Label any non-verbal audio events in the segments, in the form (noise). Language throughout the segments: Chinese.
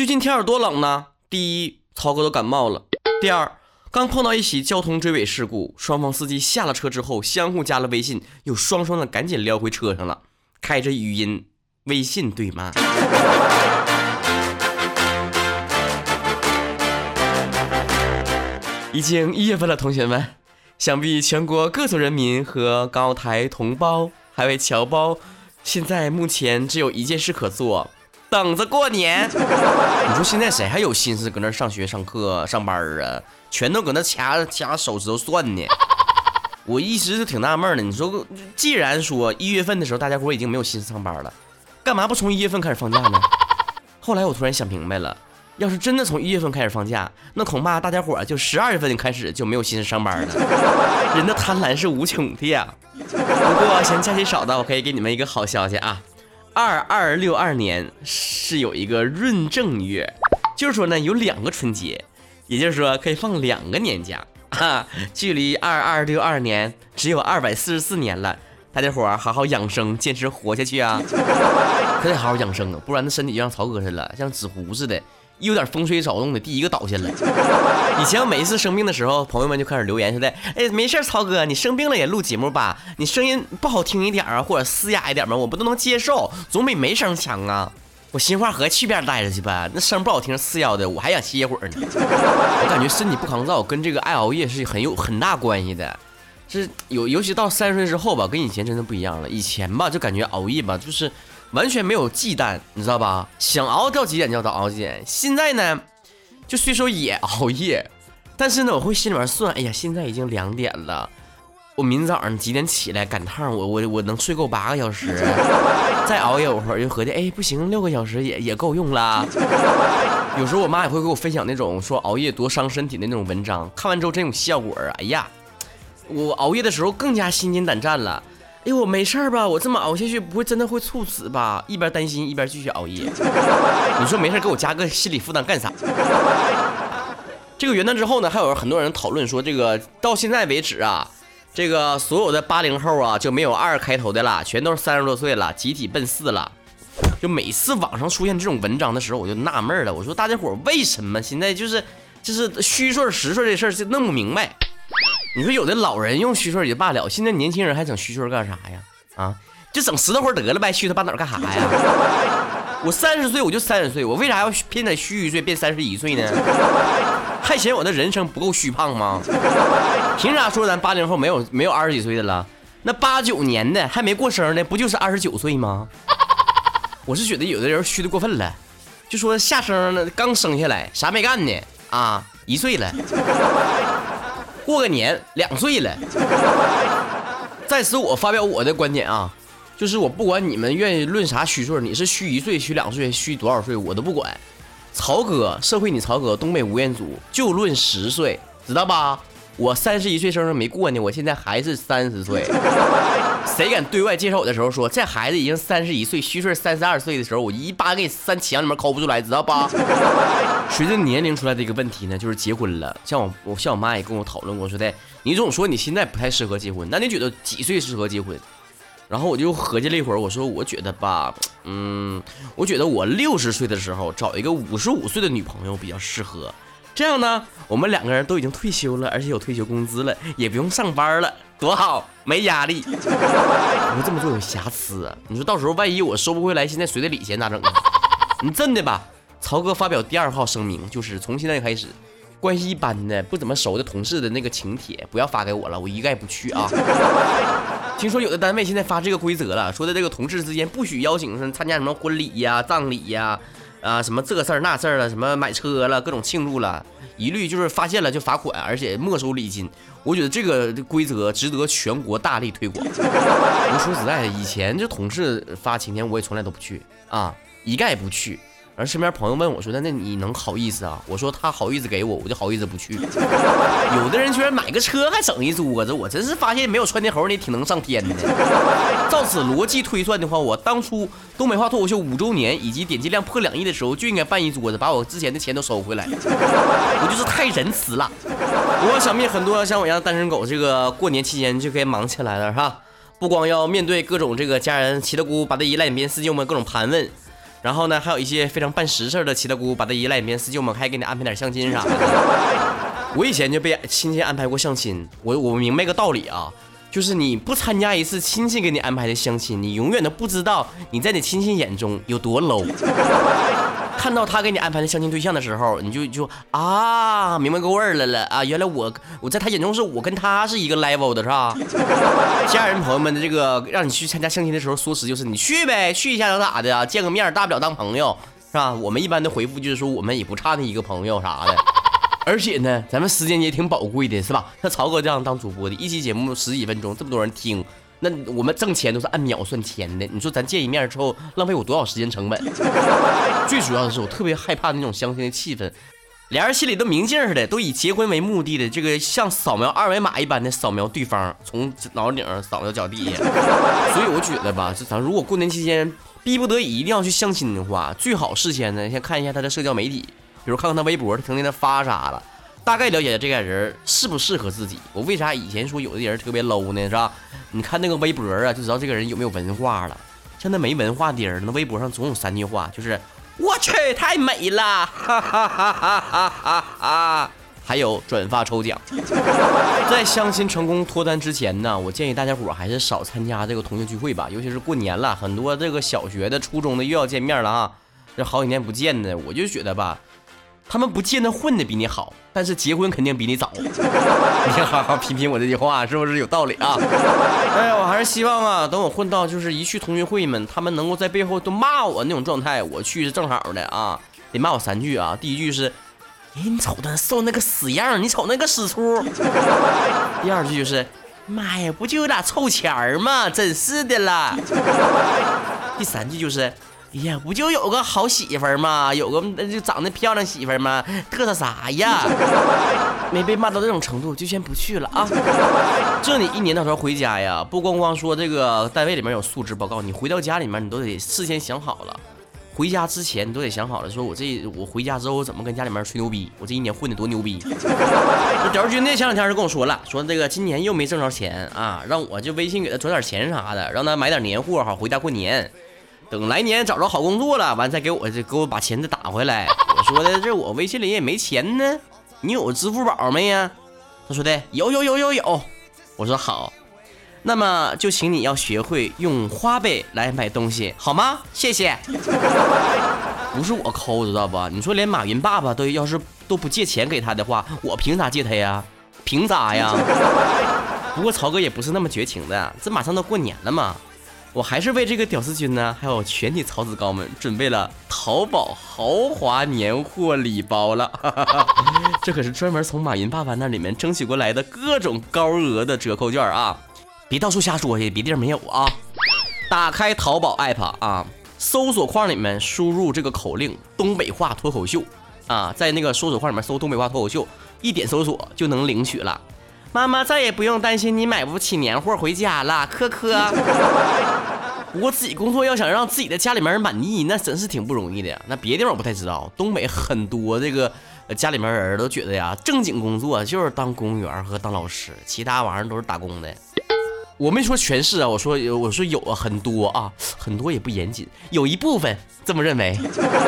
最近天有多冷呢？第一，曹哥都感冒了；第二，刚碰到一起交通追尾事故，双方司机下了车之后相互加了微信，又双双的赶紧撩回车上了，开着语音微信对骂。已经一月份了，同学们，想必全国各族人民和高台同胞、海外侨胞，现在目前只有一件事可做，等着过年。(laughs) 你说现在谁还有心思搁那上学、上课、上班啊？全都搁那掐掐手指头算呢。(laughs) 我一直就挺纳闷的，你说，既然说一月份的时候大家伙已经没有心思上班了，干嘛不从一月份开始放假呢？(laughs) 后来我突然想明白了。要是真的从一月份开始放假，那恐怕大家伙就十二月份开始就没有心思上班了。人的贪婪是无穷的呀。不过嫌假期少的，我可以给你们一个好消息啊，二二六二年是有一个闰正月，就是说呢有两个春节，也就是说可以放两个年假 (laughs) 啊。距离二二六二年只有二百四十四年了，大家伙儿好好养生，坚持活下去啊！(laughs) 可得好好养生啊，不然那身体就像曹哥似的，像纸糊似的。一有点风吹草动的，第一个倒下了。以前我每一次生病的时候，朋友们就开始留言说的：“哎，没事，曹哥，你生病了也录节目吧？你声音不好听一点啊，或者嘶哑一点嘛，我不都能接受，总比没声强啊。”我心话和去边待着去吧，那声不好听，嘶哑的，我还想歇会儿呢。我感觉身体不抗造跟这个爱熬夜是很有很大关系的。是有，尤其到三十岁之后吧，跟以前真的不一样了。以前吧，就感觉熬夜吧，就是。完全没有忌惮，你知道吧？想熬到几点就到熬几点。现在呢，就虽说也熬夜，但是呢，我会心里面算，哎呀，现在已经两点了，我明早上几点起来赶趟？我我我能睡够八个小时，(laughs) 再熬夜一会儿就合计，哎，不行，六个小时也也够用了。有时候我妈也会给我分享那种说熬夜多伤身体的那种文章，看完之后这种效果，哎呀，我熬夜的时候更加心惊胆战了。哎呦，我没事儿吧？我这么熬下去，不会真的会猝死吧？一边担心一边继续熬夜。(laughs) 你说没事给我加个心理负担干啥？这个元旦之后呢，还有很多人讨论说，这个到现在为止啊，这个所有的八零后啊就没有二开头的了，全都是三十多岁了，集体奔四了。就每次网上出现这种文章的时候，我就纳闷了，我说大家伙为什么现在就是就是虚岁实岁这事儿就弄不明白？你说有的老人用虚岁也罢了，现在年轻人还整虚岁干啥呀？啊，就整石头活得了呗，虚头巴脑干啥呀？(laughs) 我三十岁我就三十岁，我为啥要偏得虚一岁变三十一岁呢？还嫌我的人生不够虚胖吗？凭啥说咱八零后没有没有二十几岁的了？那八九年的还没过生呢，不就是二十九岁吗？(laughs) 我是觉得有的人虚的过分了，就说下生了刚生下来啥没干呢啊，一岁了。(laughs) 过个年两岁了，(laughs) 在此我发表我的观点啊，就是我不管你们愿意论啥虚岁，你是虚一岁、虚两岁、虚多少岁，我都不管。曹哥，社会你曹哥，东北吴彦祖就论十岁，知道吧？我三十一岁生日没过呢，我现在还是三十岁。谁敢对外介绍我的时候说这孩子已经三十一岁，虚岁三十二岁的时候，我一巴给你三墙里面抠不出来，知道吧？(laughs) 随着年龄出来的一个问题呢，就是结婚了。像我，我像我妈也跟我讨论过，说的你总说你现在不太适合结婚，那你觉得几岁适合结婚？然后我就合计了一会儿，我说我觉得吧，嗯，我觉得我六十岁的时候找一个五十五岁的女朋友比较适合。这样呢，我们两个人都已经退休了，而且有退休工资了，也不用上班了，多好，没压力。(laughs) 你说这么做有瑕疵啊？你说到时候万一我收不回来现在随的礼钱咋整啊？(laughs) 你真的吧？曹哥发表第二号声明，就是从现在开始，关系一般的、不怎么熟的同事的那个请帖不要发给我了，我一概不去啊。(laughs) 听说有的单位现在发这个规则了，说的这个同事之间不许邀请参加什么婚礼呀、葬礼呀。啊，啊什么这事儿那事儿了，什么买车了，各种庆祝了，一律就是发现了就罚款，而且没收礼金。我觉得这个规则值得全国大力推广。(laughs) 我说实在的，以前就同事发请帖，我也从来都不去啊，一概不去。而身边朋友问我说：“那那你能好意思啊？”我说：“他好意思给我，我就好意思不去。”有的人居然买个车还整一桌子，我真是发现没有窜天猴你挺能上天的。照此逻辑推算的话，我当初东北话脱口秀五周年以及点击量破两亿的时候，就应该办一桌子，把我之前的钱都收回来。我就是太仁慈了。我想必很多像我一样单身狗，这个过年期间就该忙起来了，是吧？不光要面对各种这个家人七大姑八大姨赖眼边四舅们各种盘问。然后呢，还有一些非常办实事的七大姑八大姨来你面四舅们还给你安排点相亲啥的。(laughs) 我以前就被亲戚安排过相亲，我我明白个道理啊，就是你不参加一次亲戚给你安排的相亲，你永远都不知道你在你亲戚眼中有多 low。看到他给你安排的相亲对象的时候，你就就啊，明白个味儿来了啊！原来我我在他眼中是我跟他是一个 level 的，是吧？(laughs) 家人朋友们的这个让你去参加相亲的时候，说辞就是你去呗，去一下能咋的啊？见个面大不了当朋友，是吧？我们一般的回复就是说我们也不差那一个朋友啥的。(laughs) 而且呢，咱们时间也挺宝贵的，是吧？像曹哥这样当主播的，一期节目十几分钟，这么多人听。那我们挣钱都是按秒算钱的，你说咱见一面之后浪费我多少时间成本？(laughs) 最主要的是我特别害怕那种相亲的气氛，俩人心里都明镜似的，都以结婚为目的的，这个像扫描二维码一般的扫描对方，从脑顶扫到脚底下。(laughs) 所以我觉得吧，就咱如果过年期间逼不得已一定要去相亲的话，最好事先呢先看一下他的社交媒体，比如看看他微博，他天天他发啥了。大概了解这个人适不适合自己。我为啥以前说有的人特别 low 呢？是吧？你看那个微博啊，就知道这个人有没有文化了。像那没文化的人，那微博上总有三句话，就是我去太美了，哈哈哈哈哈哈哈。还有转发抽奖。在相亲成功脱单之前呢，我建议大家伙还是少参加这个同学聚会吧，尤其是过年了，很多这个小学的、初中的又要见面了啊，这好几年不见的，我就觉得吧。他们不见得混的比你好，但是结婚肯定比你早。(laughs) 你好好品品我这句话是不是有道理啊？哎呀，我还是希望啊，等我混到就是一去同学会们，他们能够在背后都骂我那种状态，我去是正好的啊。得骂我三句啊，第一句是，哎，你瞅他瘦那个死样，你瞅那个死出。(laughs) 第二句就是，妈呀，不就有俩臭钱儿吗？真是的啦。第三句就是。哎呀，不就有个好媳妇儿吗？有个就长得漂亮媳妇儿吗？嘚瑟啥呀？(laughs) 没被骂到这种程度，就先不去了啊。这你一年到头回家呀，不光光说这个单位里面有述职报告，你回到家里面，你都得事先想好了。回家之前你都得想好了，说我这我回家之后怎么跟家里面吹牛逼？我这一年混的多牛逼！这屌丝君那，前两天就跟我说了，说这个今年又没挣着钱啊，让我就微信给他转点钱啥的，让他买点年货好回家过年。等来年找着好工作了，完再给我这给我把钱再打回来。我说的这我微信里也没钱呢，你有支付宝没呀？他说的有有有有有。我说好，那么就请你要学会用花呗来买东西，好吗？谢谢。(laughs) 不是我抠，知道不？你说连马云爸爸都要是都不借钱给他的话，我凭啥借他呀？凭啥呀？(laughs) 不过曹哥也不是那么绝情的，这马上都过年了嘛。我还是为这个屌丝君呢，还有全体曹子高们准备了淘宝豪华年货礼包了，(laughs) 这可是专门从马云爸爸那里面争取过来的各种高额的折扣券啊！别到处瞎说去，别地儿没有啊！打开淘宝 app 啊，搜索框里面输入这个口令“东北话脱口秀”啊，在那个搜索框里面搜“东北话脱口秀”，一点搜索就能领取了。妈妈再也不用担心你买不起年货回家了，科科。(laughs) 我自己工作要想让自己的家里面人满意，那真是挺不容易的。那别的地方我不太知道，东北很多这个家里面人都觉得呀，正经工作就是当公务员和当老师，其他玩意儿都是打工的。我没说全是啊，我说我说有啊，很多啊，很多也不严谨，有一部分这么认为。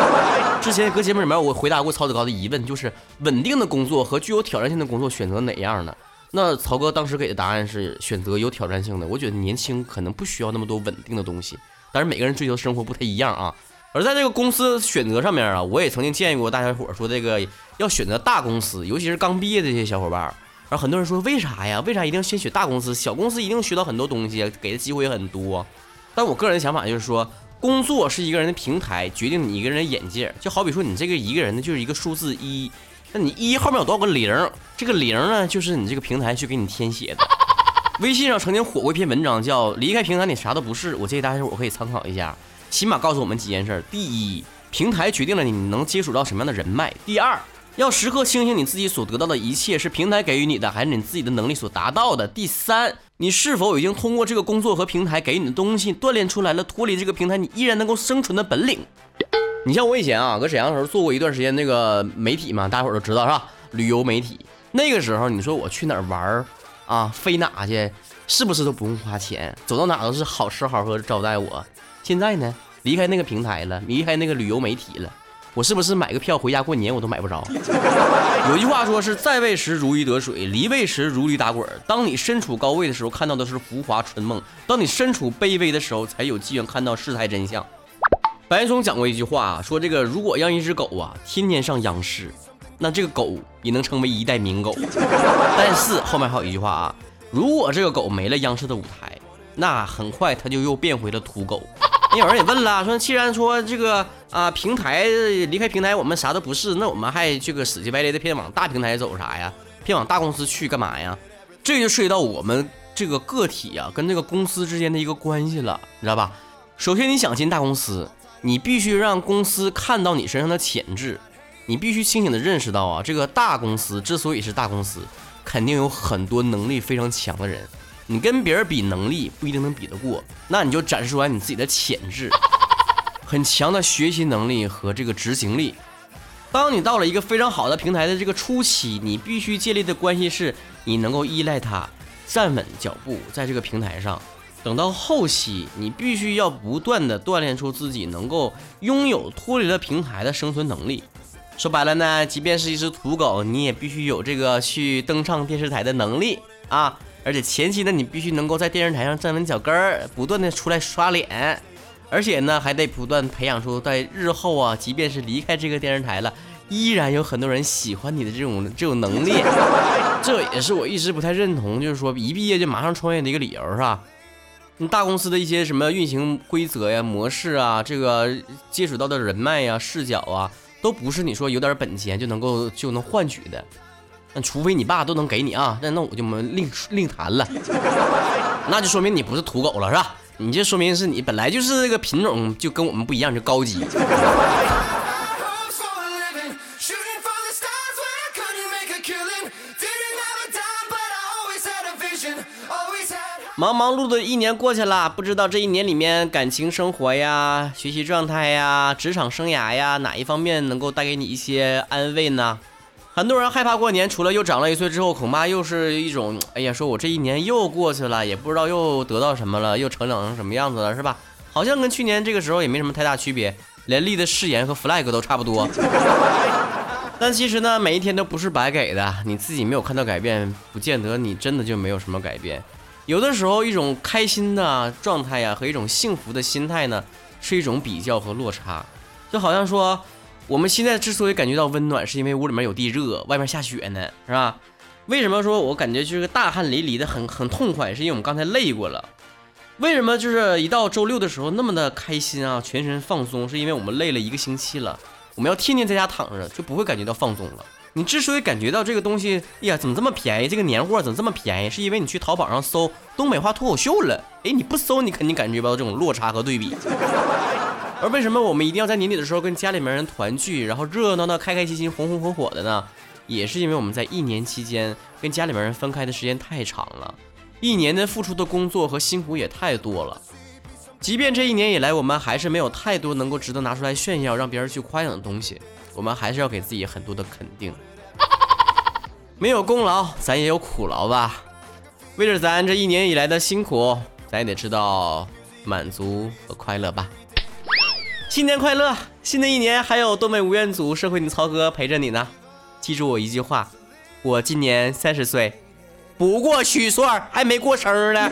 (laughs) 之前搁节目里面我回答过曹子高的疑问，就是稳定的工作和具有挑战性的工作选择哪样呢？那曹哥当时给的答案是选择有挑战性的。我觉得年轻可能不需要那么多稳定的东西，但是每个人追求生活不太一样啊。而在这个公司选择上面啊，我也曾经建议过大家伙说，这个要选择大公司，尤其是刚毕业的这些小伙伴。然后很多人说，为啥呀？为啥一定要先选大公司？小公司一定学到很多东西，给的机会也很多。但我个人的想法就是说，工作是一个人的平台，决定你一个人的眼界。就好比说，你这个一个人呢，就是一个数字一。那你一后面有多少个零？这个零呢，就是你这个平台去给你填写的。(laughs) 微信上曾经火过一篇文章，叫“离开平台你啥都不是”。我建议大家伙可以参考一下，起码告诉我们几件事：第一，平台决定了你能接触到什么样的人脉；第二，要时刻清醒你自己所得到的一切是平台给予你的，还是你自己的能力所达到的；第三，你是否已经通过这个工作和平台给你的东西锻炼出来了脱离这个平台你依然能够生存的本领。你像我以前啊，搁沈阳的时候做过一段时间那个媒体嘛，大家伙都知道是吧？旅游媒体那个时候，你说我去哪儿玩啊，飞哪去，是不是都不用花钱？走到哪都是好吃好喝招待我。现在呢，离开那个平台了，离开那个旅游媒体了，我是不是买个票回家过年我都买不着？有句话说是在位时如鱼得水，离位时如驴打滚。当你身处高位的时候，看到的是浮华春梦；当你身处卑微的时候，才有机缘看到事态真相。白岩松讲过一句话，啊说这个如果让一只狗啊天天上央视，那这个狗也能成为一代名狗。(laughs) 但是后面还有一句话啊，如果这个狗没了央视的舞台，那很快它就又变回了土狗。(laughs) 有人也问了，说既然说这个啊平台离开平台，我们啥都不是，那我们还这个死乞白赖的偏往大平台走啥呀？偏往大公司去干嘛呀？这就涉及到我们这个个体呀跟这个公司之间的一个关系了，你知道吧？首先你想进大公司，你必须让公司看到你身上的潜质，你必须清醒的认识到啊，这个大公司之所以是大公司，肯定有很多能力非常强的人。你跟别人比能力不一定能比得过，那你就展示出来你自己的潜质，(laughs) 很强的学习能力和这个执行力。当你到了一个非常好的平台的这个初期，你必须建立的关系是你能够依赖它，站稳脚步在这个平台上。等到后期，你必须要不断的锻炼出自己能够拥有脱离了平台的生存能力。说白了呢，即便是一只土狗，你也必须有这个去登上电视台的能力啊。而且前期呢，你必须能够在电视台上站稳脚跟儿，不断的出来刷脸，而且呢，还得不断培养出在日后啊，即便是离开这个电视台了，依然有很多人喜欢你的这种这种能力。(laughs) 这也是我一直不太认同，就是说一毕业就马上创业的一个理由，是吧？你大公司的一些什么运行规则呀、模式啊，这个接触到的人脉呀、视角啊，都不是你说有点本钱就能够就能换取的。那除非你爸都能给你啊，那那我就没另另谈了，那就说明你不是土狗了，是吧？你这说明是你本来就是这个品种就跟我们不一样，就高级。忙忙碌碌的一年过去了，不知道这一年里面感情生活呀、学习状态呀、职场生涯呀，哪一方面能够带给你一些安慰呢？很多人害怕过年，除了又长了一岁之后，恐怕又是一种，哎呀，说我这一年又过去了，也不知道又得到什么了，又成长成什么样子了，是吧？好像跟去年这个时候也没什么太大区别，连立的誓言和 flag 都差不多。(laughs) 但其实呢，每一天都不是白给的，你自己没有看到改变，不见得你真的就没有什么改变。有的时候，一种开心的状态呀，和一种幸福的心态呢，是一种比较和落差，就好像说。我们现在之所以感觉到温暖，是因为屋里面有地热，外面下雪呢，是吧？为什么说我感觉就是大汗淋漓的很很痛快？是因为我们刚才累过了。为什么就是一到周六的时候那么的开心啊，全身放松？是因为我们累了一个星期了，我们要天天在家躺着，就不会感觉到放松了。你之所以感觉到这个东西，哎呀，怎么这么便宜？这个年货怎么这么便宜？是因为你去淘宝上搜东北话脱口秀了。哎，你不搜，你肯定感觉不到这种落差和对比。而为什么我们一定要在年底的时候跟家里面人团聚，然后热热闹闹、开开心心、红红火火的呢？也是因为我们在一年期间跟家里面人分开的时间太长了，一年的付出的工作和辛苦也太多了。即便这一年以来我们还是没有太多能够值得拿出来炫耀、让别人去夸奖的东西，我们还是要给自己很多的肯定。(laughs) 没有功劳，咱也有苦劳吧？为了咱这一年以来的辛苦，咱也得知道满足和快乐吧。新年快乐！新的一年还有东北吴彦祖、社会的曹哥陪着你呢。记住我一句话，我今年三十岁，不过虚岁，还没过生日呢。